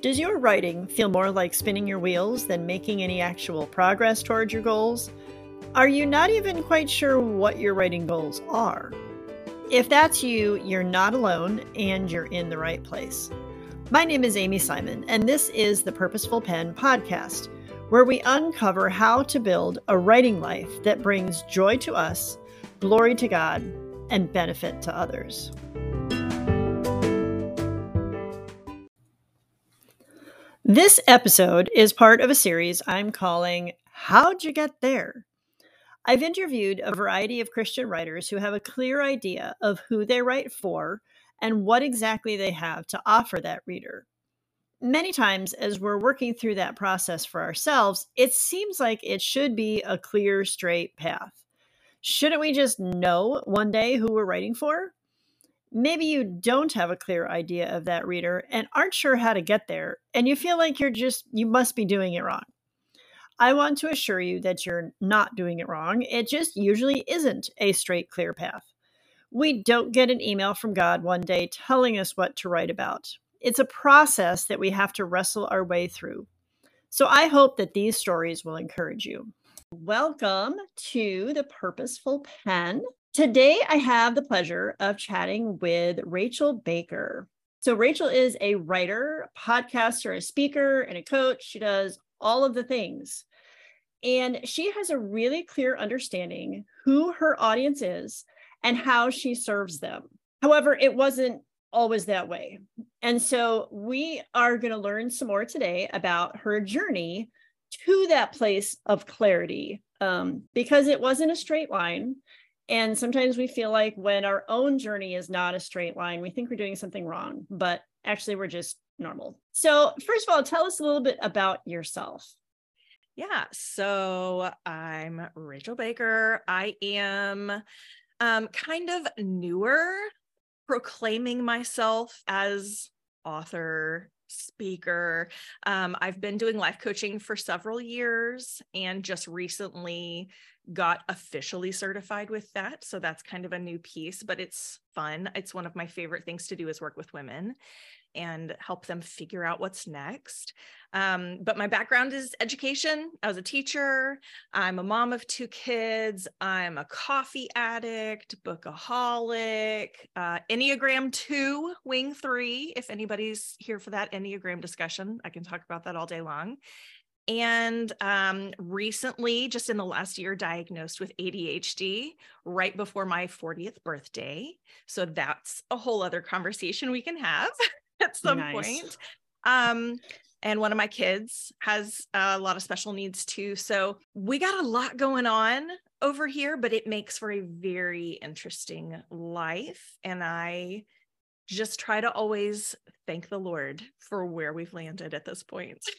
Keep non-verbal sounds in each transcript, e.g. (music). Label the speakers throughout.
Speaker 1: Does your writing feel more like spinning your wheels than making any actual progress towards your goals? Are you not even quite sure what your writing goals are? If that's you, you're not alone and you're in the right place. My name is Amy Simon, and this is the Purposeful Pen podcast, where we uncover how to build a writing life that brings joy to us, glory to God, and benefit to others. This episode is part of a series I'm calling How'd You Get There? I've interviewed a variety of Christian writers who have a clear idea of who they write for and what exactly they have to offer that reader. Many times, as we're working through that process for ourselves, it seems like it should be a clear, straight path. Shouldn't we just know one day who we're writing for? Maybe you don't have a clear idea of that reader and aren't sure how to get there, and you feel like you're just, you must be doing it wrong. I want to assure you that you're not doing it wrong. It just usually isn't a straight, clear path. We don't get an email from God one day telling us what to write about. It's a process that we have to wrestle our way through. So I hope that these stories will encourage you. Welcome to the Purposeful Pen. Today, I have the pleasure of chatting with Rachel Baker. So, Rachel is a writer, podcaster, a speaker, and a coach. She does all of the things. And she has a really clear understanding who her audience is and how she serves them. However, it wasn't always that way. And so we are going to learn some more today about her journey to that place of clarity um, because it wasn't a straight line. And sometimes we feel like when our own journey is not a straight line, we think we're doing something wrong, but actually we're just normal. So, first of all, tell us a little bit about yourself.
Speaker 2: Yeah, so I'm Rachel Baker. I am um, kind of newer, proclaiming myself as author, speaker. Um, I've been doing life coaching for several years and just recently got officially certified with that. So that's kind of a new piece, but it's fun. It's one of my favorite things to do is work with women and help them figure out what's next. Um, but my background is education. I was a teacher. I'm a mom of two kids. I'm a coffee addict, bookaholic, uh, Enneagram 2, Wing 3. If anybody's here for that Enneagram discussion, I can talk about that all day long and um, recently, just in the last year, diagnosed with ADHD right before my 40th birthday. So that's a whole other conversation we can have (laughs) at some nice. point. Um, and one of my kids has a lot of special needs too. So we got a lot going on over here, but it makes for a very interesting life. And I just try to always thank the Lord for where we've landed at this point. (laughs)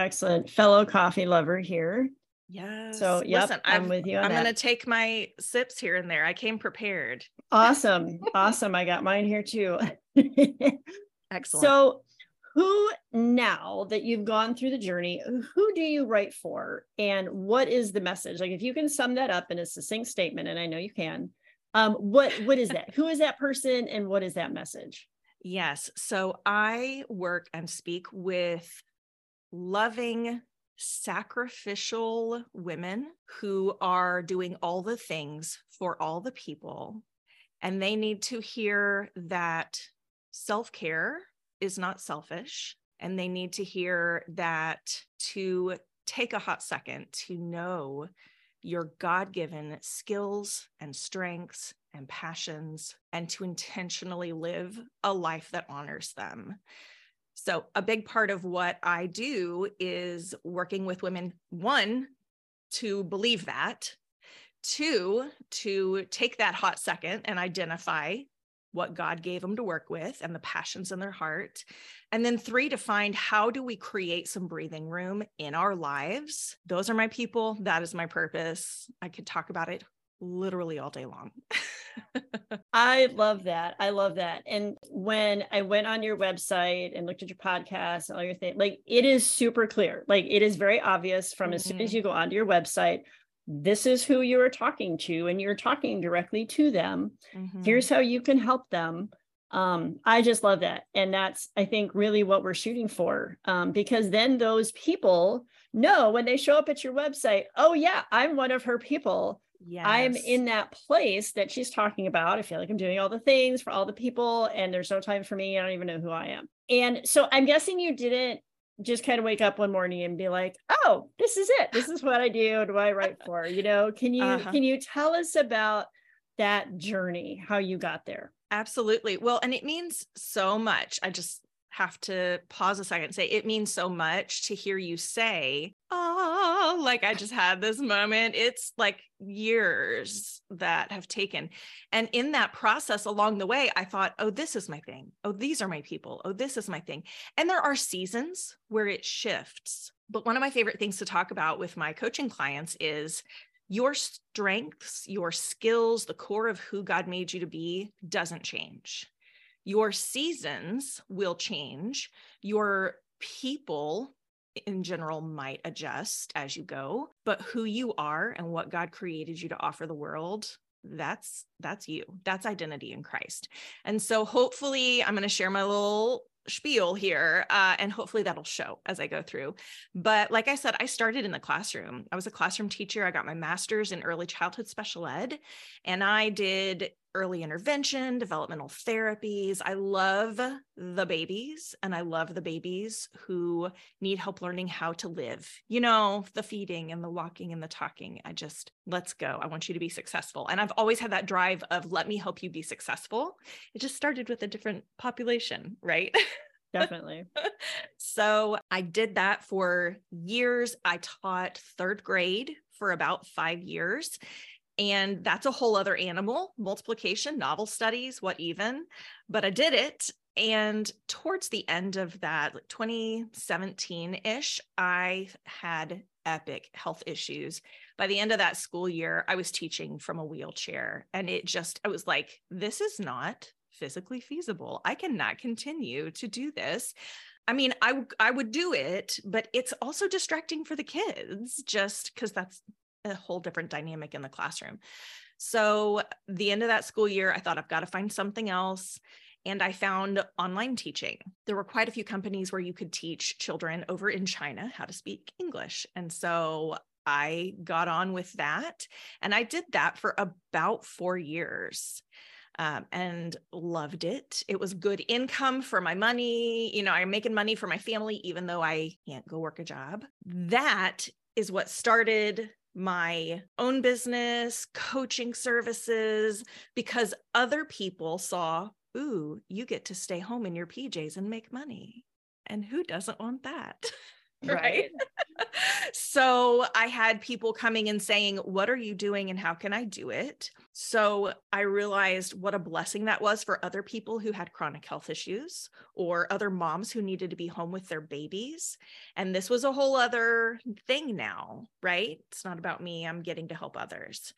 Speaker 1: Excellent. Fellow coffee lover here.
Speaker 2: Yes.
Speaker 1: So, I'm, I'm with you.
Speaker 2: I'm going to take my sips here and there. I came prepared.
Speaker 1: Awesome. (laughs) awesome. I got mine here too. (laughs)
Speaker 2: Excellent.
Speaker 1: So, who now that you've gone through the journey, who do you write for and what is the message? Like if you can sum that up in a succinct statement and I know you can. Um what what is that? who is that person and what is that message?
Speaker 2: Yes. So I work and speak with loving, sacrificial women who are doing all the things for all the people. And they need to hear that self care is not selfish. And they need to hear that to take a hot second to know your God given skills and strengths and passions and to intentionally live a life that honors them. So, a big part of what I do is working with women, one, to believe that, two, to take that hot second and identify what God gave them to work with and the passions in their heart. And then three, to find how do we create some breathing room in our lives? Those are my people. That is my purpose. I could talk about it literally all day long. (laughs)
Speaker 1: I love that. I love that. And when I went on your website and looked at your podcast and all your things, like it is super clear. Like it is very obvious from mm-hmm. as soon as mm-hmm. you go onto your website, this is who you are talking to, and you're talking directly to them. Mm-hmm. Here's how you can help them. um, I just love that. And that's, I think, really what we're shooting for. Um, because then those people know when they show up at your website, oh, yeah, I'm one of her people. Yes. I'm in that place that she's talking about. I feel like I'm doing all the things for all the people, and there's no time for me. I don't even know who I am. And so I'm guessing you didn't just kind of wake up one morning and be like, "Oh, this is it. This is what I do. What do I write (laughs) for?" You know, can you uh-huh. can you tell us about that journey, how you got there?
Speaker 2: Absolutely. Well, and it means so much. I just have to pause a second and say it means so much to hear you say, oh, like I just had this moment. It's like years that have taken. And in that process along the way, I thought, oh, this is my thing. Oh, these are my people. Oh, this is my thing. And there are seasons where it shifts. But one of my favorite things to talk about with my coaching clients is your strengths, your skills, the core of who God made you to be doesn't change. Your seasons will change. Your people in general might adjust as you go, but who you are and what God created you to offer the world that's that's you. That's identity in christ. And so hopefully i'm going to share my little spiel here uh, and hopefully that'll show as i go through. But like i said i started in the classroom. I was a classroom teacher. I got my master's in early childhood special ed and i did early intervention developmental therapies. I love the babies and i love the babies who need help learning how to live. You know the feeding and the walking and the talking. I just let's go. I want you to be successful. And i've always had that drive of let me help you be successful. It just started with a different population right? (laughs)
Speaker 1: Definitely.
Speaker 2: so I did that for years. I taught third grade for about five years. And that's a whole other animal multiplication, novel studies, what even. But I did it. And towards the end of that, 2017 ish, I had epic health issues. By the end of that school year, I was teaching from a wheelchair. And it just, I was like, this is not physically feasible. I cannot continue to do this. I mean, I I would do it, but it's also distracting for the kids just cuz that's a whole different dynamic in the classroom. So, the end of that school year, I thought I've got to find something else and I found online teaching. There were quite a few companies where you could teach children over in China how to speak English. And so I got on with that and I did that for about 4 years um, and loved it. It was good income for my money. You know, I'm making money for my family, even though I can't go work a job. That is what started my own business, coaching services, because other people saw, ooh, you get to stay home in your PJs and make money. And who doesn't want that? (laughs) (laughs) right? so I had people coming and saying, What are you doing and how can I do it? So I realized what a blessing that was for other people who had chronic health issues or other moms who needed to be home with their babies. And this was a whole other thing now, right? It's not about me, I'm getting to help others.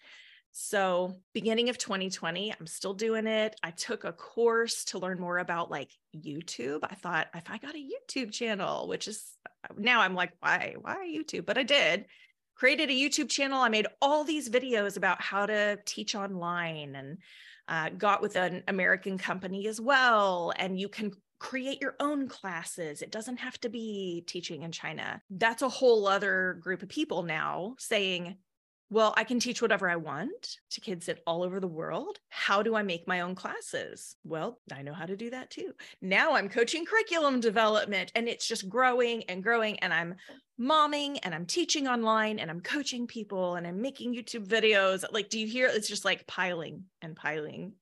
Speaker 2: So, beginning of 2020, I'm still doing it. I took a course to learn more about like YouTube. I thought if I got a YouTube channel, which is now I'm like, why, why YouTube? But I did. Created a YouTube channel. I made all these videos about how to teach online and uh, got with an American company as well. And you can create your own classes. It doesn't have to be teaching in China. That's a whole other group of people now saying, well, I can teach whatever I want to kids at all over the world. How do I make my own classes? Well, I know how to do that too. Now I'm coaching curriculum development and it's just growing and growing. And I'm momming and I'm teaching online and I'm coaching people and I'm making YouTube videos. Like, do you hear? It's just like piling and piling.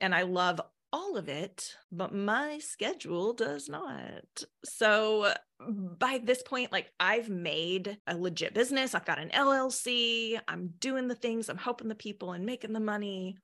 Speaker 2: And I love all of it, but my schedule does not. So by this point, like I've made a legit business. I've got an LLC. I'm doing the things, I'm helping the people and making the money,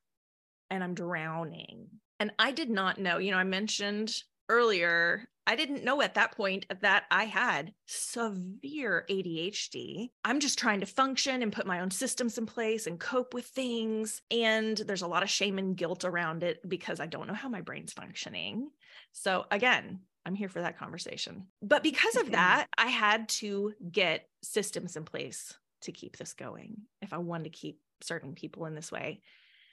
Speaker 2: and I'm drowning. And I did not know, you know, I mentioned earlier, I didn't know at that point that I had severe ADHD. I'm just trying to function and put my own systems in place and cope with things. And there's a lot of shame and guilt around it because I don't know how my brain's functioning. So, again, I'm here for that conversation. But because of that, I had to get systems in place to keep this going if I wanted to keep certain people in this way.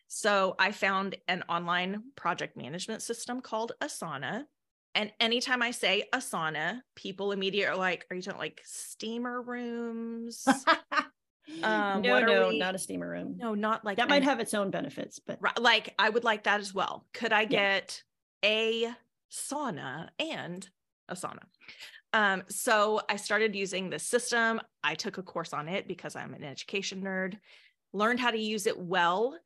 Speaker 2: So I found an online project management system called Asana. And anytime I say a sauna, people immediately are like, are you talking like steamer rooms? (laughs)
Speaker 1: um, no, no, we? not a steamer room.
Speaker 2: No, not like
Speaker 1: that might have its own benefits, but
Speaker 2: like I would like that as well. Could I get yeah. a sauna and a sauna? Um, so I started using this system. I took a course on it because I'm an education nerd, learned how to use it well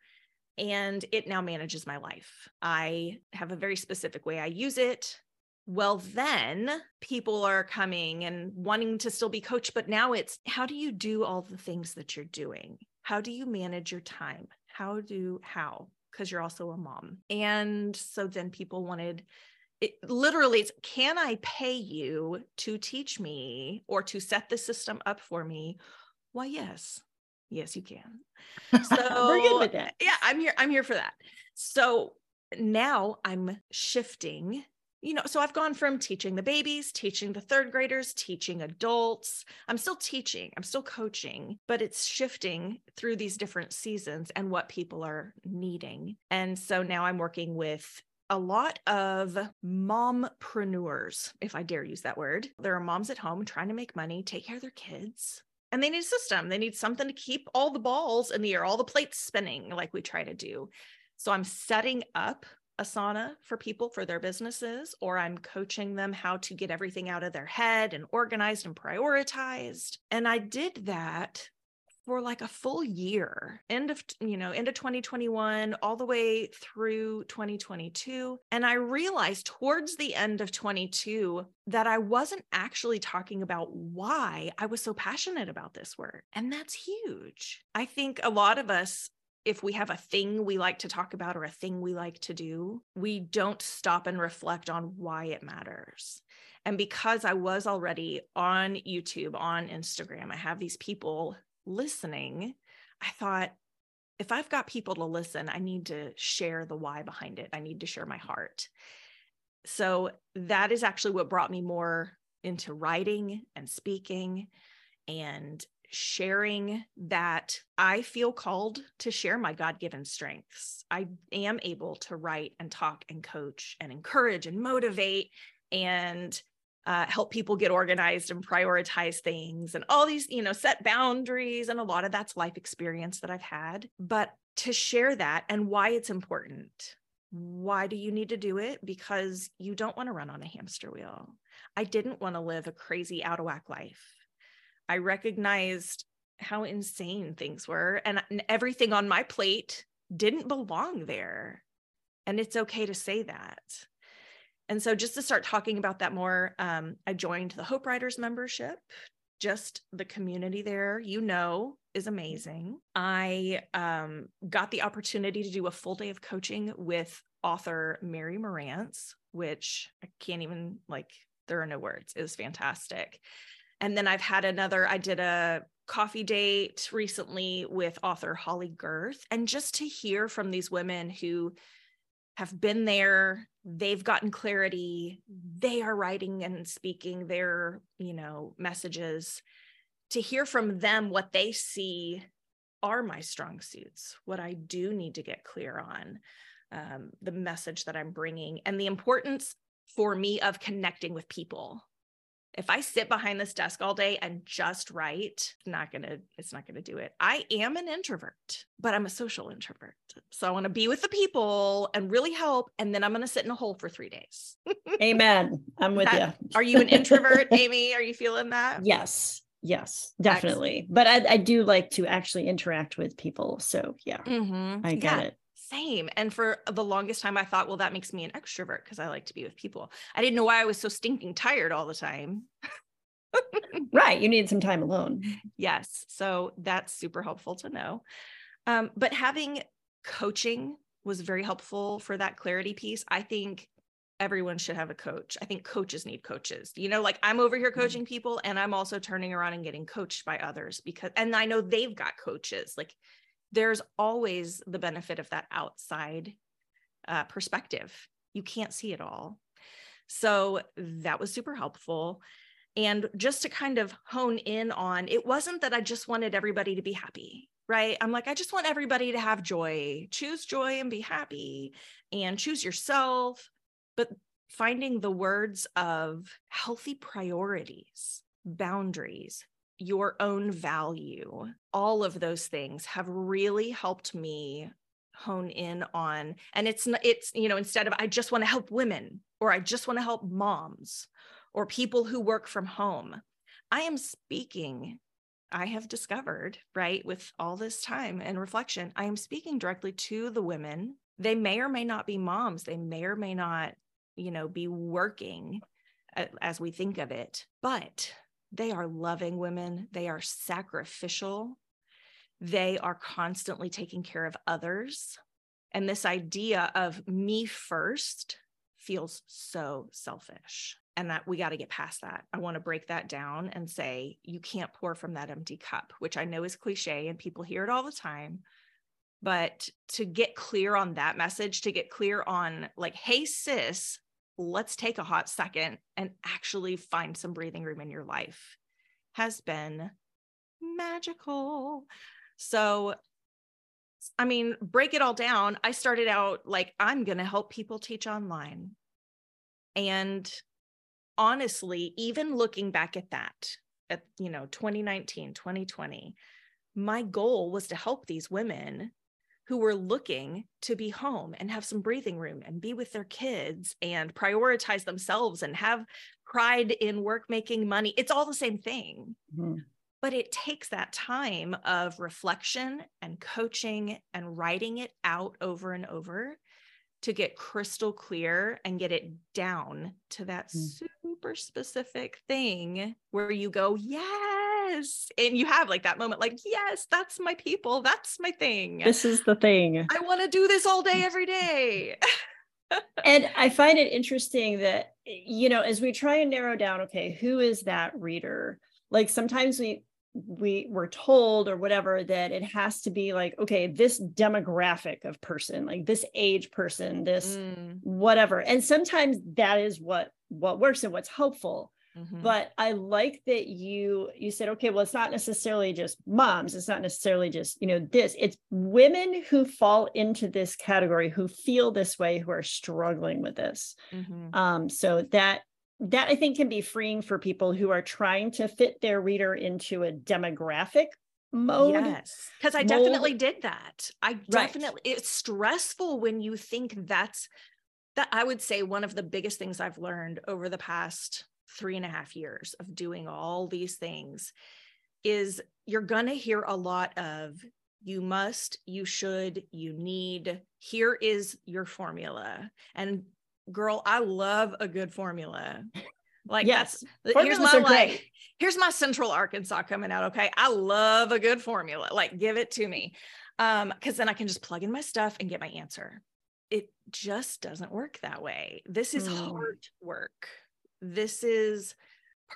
Speaker 2: and it now manages my life. I have a very specific way I use it. Well, then people are coming and wanting to still be coached, but now it's how do you do all the things that you're doing? How do you manage your time? How do, how? Because you're also a mom. And so then people wanted, it literally it's can I pay you to teach me or to set the system up for me? Why, yes. Yes, you can. So (laughs)
Speaker 1: we're good with that.
Speaker 2: Yeah, I'm here. I'm here for that. So now I'm shifting. You know, so I've gone from teaching the babies, teaching the third graders, teaching adults. I'm still teaching, I'm still coaching, but it's shifting through these different seasons and what people are needing. And so now I'm working with a lot of mompreneurs, if I dare use that word. There are moms at home trying to make money, take care of their kids, and they need a system. They need something to keep all the balls in the air, all the plates spinning, like we try to do. So I'm setting up Asana for people for their businesses, or I'm coaching them how to get everything out of their head and organized and prioritized. And I did that for like a full year end of you know end of 2021 all the way through 2022 and i realized towards the end of 22 that i wasn't actually talking about why i was so passionate about this work. And that's huge. I think a lot of us if we have a thing we like to talk about or a thing we like to do, we don't stop and reflect on why it matters. And because I was already on YouTube, on Instagram, I have these people listening, I thought, if I've got people to listen, I need to share the why behind it. I need to share my heart. So that is actually what brought me more into writing and speaking and sharing that I feel called to share my God given strengths. I am able to write and talk and coach and encourage and motivate and uh, help people get organized and prioritize things and all these, you know, set boundaries. And a lot of that's life experience that I've had. But to share that and why it's important. Why do you need to do it? Because you don't want to run on a hamster wheel. I didn't want to live a crazy out of whack life. I recognized how insane things were, and everything on my plate didn't belong there. And it's okay to say that. And so, just to start talking about that more, um, I joined the Hope Writers membership. Just the community there, you know, is amazing. I um, got the opportunity to do a full day of coaching with author Mary Marantz, which I can't even like, there are no words. Was fantastic. And then I've had another, I did a coffee date recently with author Holly Gerth. And just to hear from these women who have been there they've gotten clarity they are writing and speaking their you know messages to hear from them what they see are my strong suits what i do need to get clear on um, the message that i'm bringing and the importance for me of connecting with people if I sit behind this desk all day and just write, not gonna, it's not gonna do it. I am an introvert, but I'm a social introvert. So I want to be with the people and really help. And then I'm gonna sit in a hole for three days. (laughs)
Speaker 1: Amen. I'm with
Speaker 2: that, you. are you an introvert, (laughs) Amy? Are you feeling that?
Speaker 1: Yes. Yes, definitely. Excellent. But I, I, do like to actually interact with people. So yeah, mm-hmm. I get yeah. it
Speaker 2: same. And for the longest time, I thought, well, that makes me an extrovert because I like to be with people. I didn't know why I was so stinking tired all the time. (laughs)
Speaker 1: right. You need some time alone.
Speaker 2: Yes. So that's super helpful to know. Um, but having coaching was very helpful for that clarity piece. I think everyone should have a coach. I think coaches need coaches. You know, like I'm over here mm-hmm. coaching people and I'm also turning around and getting coached by others because, and I know they've got coaches. Like there's always the benefit of that outside uh, perspective. You can't see it all. So that was super helpful. And just to kind of hone in on, it wasn't that I just wanted everybody to be happy. right? I'm like, I just want everybody to have joy, choose joy and be happy, and choose yourself. But finding the words of healthy priorities, boundaries, your own value, all of those things have really helped me hone in on and it's it's you know instead of i just want to help women or i just want to help moms or people who work from home. I am speaking i have discovered right with all this time and reflection i am speaking directly to the women. They may or may not be moms they may or may not you know be working as we think of it but they are loving women they are sacrificial they are constantly taking care of others. And this idea of me first feels so selfish. And that we got to get past that. I want to break that down and say, you can't pour from that empty cup, which I know is cliche and people hear it all the time. But to get clear on that message, to get clear on, like, hey, sis, let's take a hot second and actually find some breathing room in your life has been magical. So, I mean, break it all down. I started out like, I'm going to help people teach online. And honestly, even looking back at that, at, you know, 2019, 2020, my goal was to help these women who were looking to be home and have some breathing room and be with their kids and prioritize themselves and have pride in work making money. It's all the same thing. Mm-hmm but it takes that time of reflection and coaching and writing it out over and over to get crystal clear and get it down to that mm. super specific thing where you go, yes. And you have like that moment, like, yes, that's my people. That's my thing.
Speaker 1: This is the thing.
Speaker 2: I want to do this all day, every (laughs) day.
Speaker 1: and I (laughs) find it interesting that, you know, as we try and narrow down, okay, who is that reader? Like sometimes we we were told or whatever that it has to be like okay this demographic of person like this age person this mm. whatever and sometimes that is what what works and what's helpful mm-hmm. but i like that you you said okay well it's not necessarily just moms it's not necessarily just you know this it's women who fall into this category who feel this way who are struggling with this mm-hmm. um so that that I think can be freeing for people who are trying to fit their reader into a demographic mode.
Speaker 2: Yes, because I mold. definitely did that. I definitely, right. it's stressful when you think that's that. I would say one of the biggest things I've learned over the past three and a half years of doing all these things is you're going to hear a lot of you must, you should, you need, here is your formula. And girl, I love a good formula. Like yes, here's my like, here's my Central Arkansas coming out. Okay, I love a good formula. Like, give it to me, um, because then I can just plug in my stuff and get my answer. It just doesn't work that way. This is mm. hard work. This is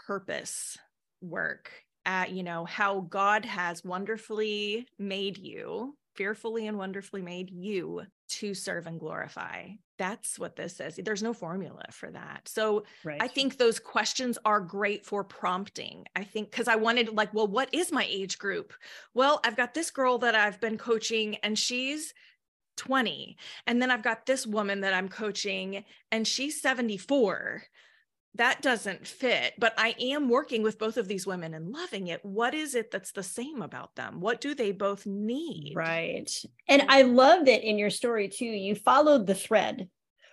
Speaker 2: purpose work. At you know how God has wonderfully made you fearfully and wonderfully made you to serve and glorify. That's what this is There's no formula for that. So right. I think those questions are great for prompting. I think because I wanted, like, well, what is my age group? Well, I've got this girl that I've been coaching and she's 20. And then I've got this woman that I'm coaching and she's 74 that doesn't fit but i am working with both of these women and loving it. What is it that's the same about them? What do they both need?
Speaker 1: Right. And i love that in your story too you followed the thread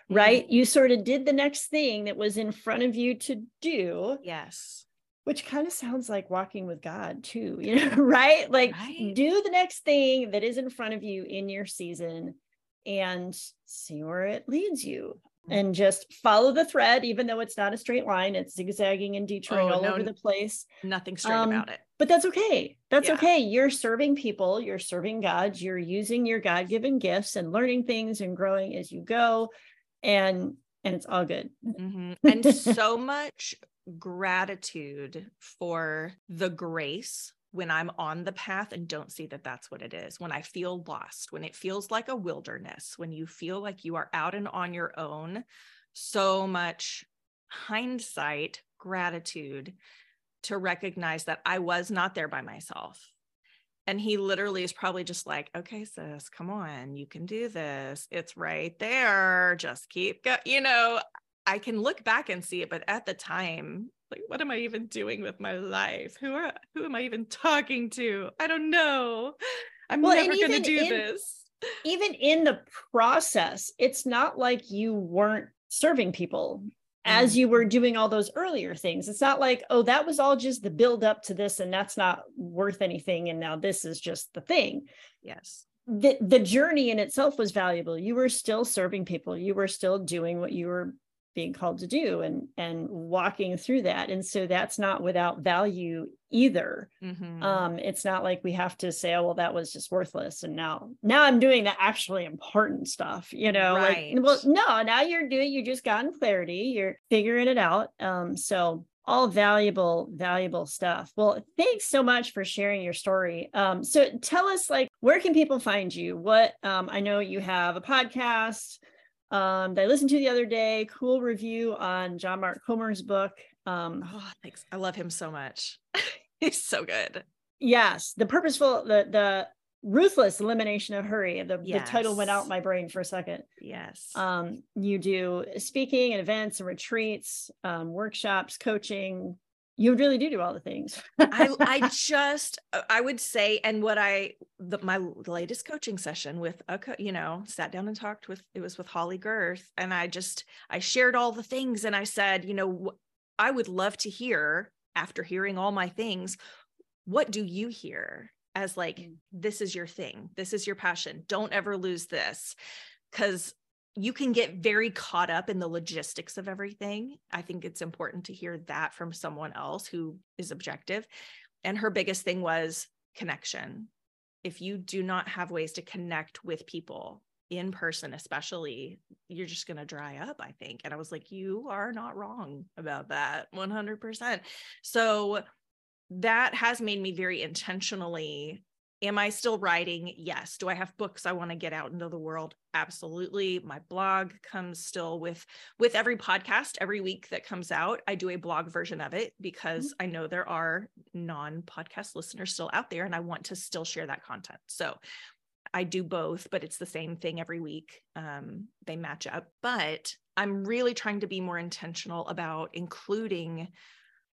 Speaker 1: right? Mm-hmm. you sort of did the next thing that was in front of you to do
Speaker 2: yes.
Speaker 1: which kind of sounds like walking with god too you know (laughs) right? Like right. do the next thing that is in front of you in your season and see where it leads you and just follow the thread, even though it's not a straight line, it's zigzagging and detouring oh, all no, over the place.
Speaker 2: Nothing straight um, about it.
Speaker 1: But that's okay. That's yeah. okay. You're serving people, you're serving God, you're using your God given gifts and learning things and growing as you go. And and it's all good.
Speaker 2: Mm-hmm. (laughs) And so much gratitude for the grace when I'm on the path and don't see that that's what it is, when I feel lost, when it feels like a wilderness, when you feel like you are out and on your own, so much hindsight, gratitude to recognize that I was not there by myself. And he literally is probably just like, okay, sis, come on, you can do this. It's right there. Just keep going. You know, I can look back and see it, but at the time, like, what am I even doing with my life? Who are who am I even talking to? I don't know. I'm well, never gonna do
Speaker 1: in,
Speaker 2: this.
Speaker 1: Even in the process, it's not like you weren't serving people as mm-hmm. you were doing all those earlier things. It's not like, oh, that was all just the build up to this and that's not worth anything. And now this is just the thing.
Speaker 2: Yes.
Speaker 1: The, the journey in itself was valuable. You were still serving people. You were still doing what you were being called to do and and walking through that. And so that's not without value either. Mm-hmm. um it's not like we have to say oh well that was just worthless and now now i'm doing the actually important stuff you know right. like well no now you're doing you just gotten clarity you're figuring it out. Um so all valuable valuable stuff. Well thanks so much for sharing your story. Um so tell us like where can people find you? What um i know you have a podcast um, that I listened to the other day. Cool review on John Mark Comer's book. Um,
Speaker 2: oh, thanks. I love him so much. (laughs) He's so good.
Speaker 1: Yes, the purposeful, the the ruthless elimination of hurry. The, yes. the title went out my brain for a second.
Speaker 2: Yes.
Speaker 1: Um, you do speaking and events and retreats, um, workshops, coaching, you really do do all the things.
Speaker 2: I, I (laughs) just uh, i would say and what i the, my latest coaching session with a you know sat down and talked with it was with Holly Gerth and i just i shared all the things and i said you know i would love to hear after hearing all my things what do you hear as like mm. this is your thing. This is your passion. Don't ever lose this. Because you can get very caught up in the logistics of everything. I think it's important to hear that from someone else who is objective. And her biggest thing was connection. If you do not have ways to connect with people in person, especially, you're just going to dry up, I think. And I was like, you are not wrong about that 100%. So that has made me very intentionally Am I still writing? Yes. Do I have books I want to get out into the world? Absolutely. My blog comes still with with every podcast every week that comes out. I do a blog version of it because mm-hmm. I know there are non-podcast listeners still out there and I want to still share that content. So I do both, but it's the same thing every week. Um, they match up. But I'm really trying to be more intentional about including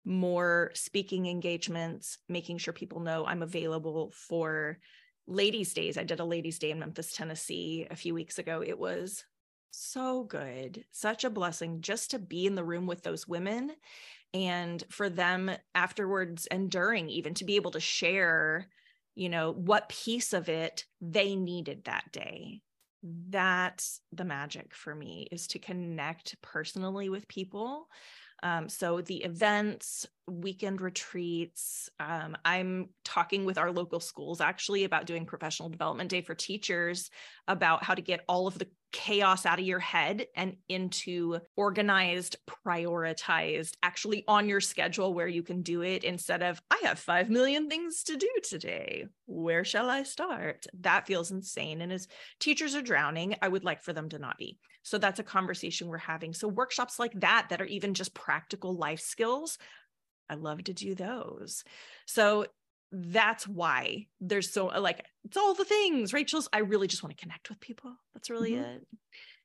Speaker 2: more speaking engagements, making sure people know I'm available for ladies' days. I did a ladies' day in Memphis, Tennessee a few weeks ago. It was so good, such a blessing just to be in the room with those women and for them afterwards and during, even to be able to share, you know, what piece of it they needed that day. That's the magic for me is to connect personally with people um, so the events, weekend retreats, um, I'm talking with our local schools actually about doing professional development day for teachers about how to get all of the chaos out of your head and into organized, prioritized, actually on your schedule where you can do it instead of, I have 5 million things to do today. Where shall I start? That feels insane. And as teachers are drowning, I would like for them to not be. So that's a conversation we're having. So workshops like that, that are even just practical life skills, I love to do those. So that's why there's so like it's all the things rachel's i really just want to connect with people. That's really mm-hmm. it.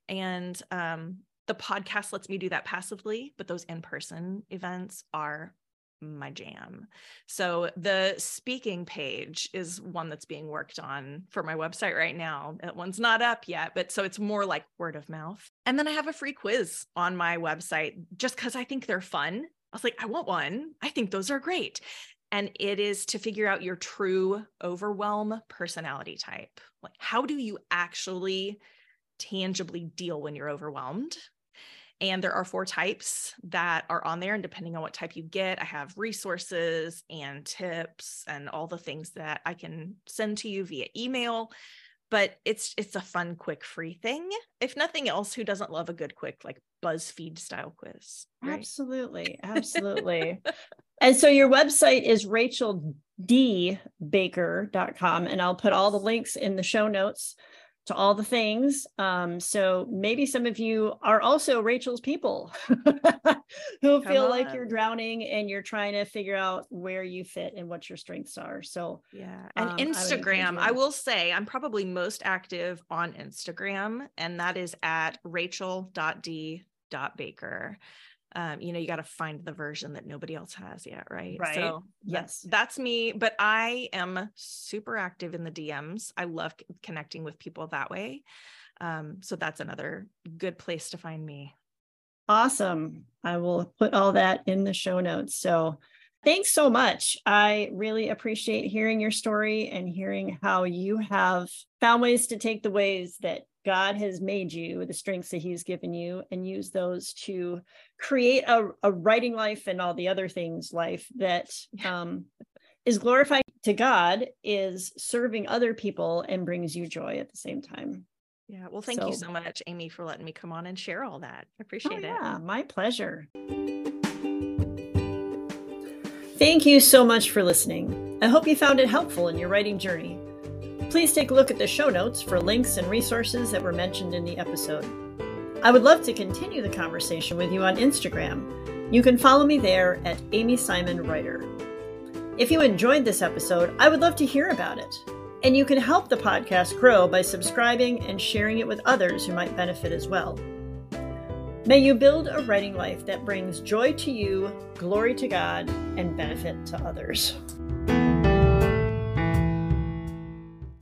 Speaker 2: And um the podcast lets me do that passively but those in-person events are my jam. So the speaking page is one that's being worked on for my website right now. That one's not up yet but so it's more like word of mouth. And then i have a free quiz on my website just because i think they're fun I was like, I want one. I think those are great and it is to figure out your true overwhelm personality type. Like, how do you actually tangibly deal when you're overwhelmed? And there are four types that are on there. And depending on what type you get, I have resources and tips and all the things that I can send to you via email. But it's it's a fun, quick, free thing. If nothing else, who doesn't love a good, quick, like BuzzFeed style quiz?
Speaker 1: Right? Absolutely. Absolutely. (laughs) And so your website is racheldbaker.com, and I'll put all the links in the show notes. To all the things. Um, so maybe some of you are also Rachel's people (laughs) who feel like you're drowning and you're trying to figure out where you fit and what your strengths are. So
Speaker 2: yeah, and um, Instagram, I, I, will say I'm probably most active on Instagram, and that is at rachel.d.baker um, you know, you got to find the version that nobody else has yet, right?
Speaker 1: Right. So
Speaker 2: yes, that's, that's me. But I am super active in the DMs. I love connecting with people that way. Um, so that's another good place to find me.
Speaker 1: Awesome. I will put all that in the show notes. So thanks so much. I really appreciate hearing your story and hearing how you have found ways to take the ways that God has made you, the strengths that He's given you, and use those to create a, a writing life and all the other things life that um, is glorifying to God, is serving other people, and brings you joy at the same time.
Speaker 2: Yeah. Well, thank so, you so much, Amy, for letting me come on and share all that. I appreciate oh,
Speaker 1: it. Yeah, my pleasure. Thank you so much for listening. I hope you found it helpful in your writing journey. Please take a look at the show notes for links and resources that were mentioned in the episode. I would love to continue the conversation with you on Instagram. You can follow me there at Amy Simon Writer. If you enjoyed this episode, I would love to hear about it. And you can help the podcast grow by subscribing and sharing it with others who might benefit as well. May you build a writing life that brings joy to you, glory to God, and benefit to others.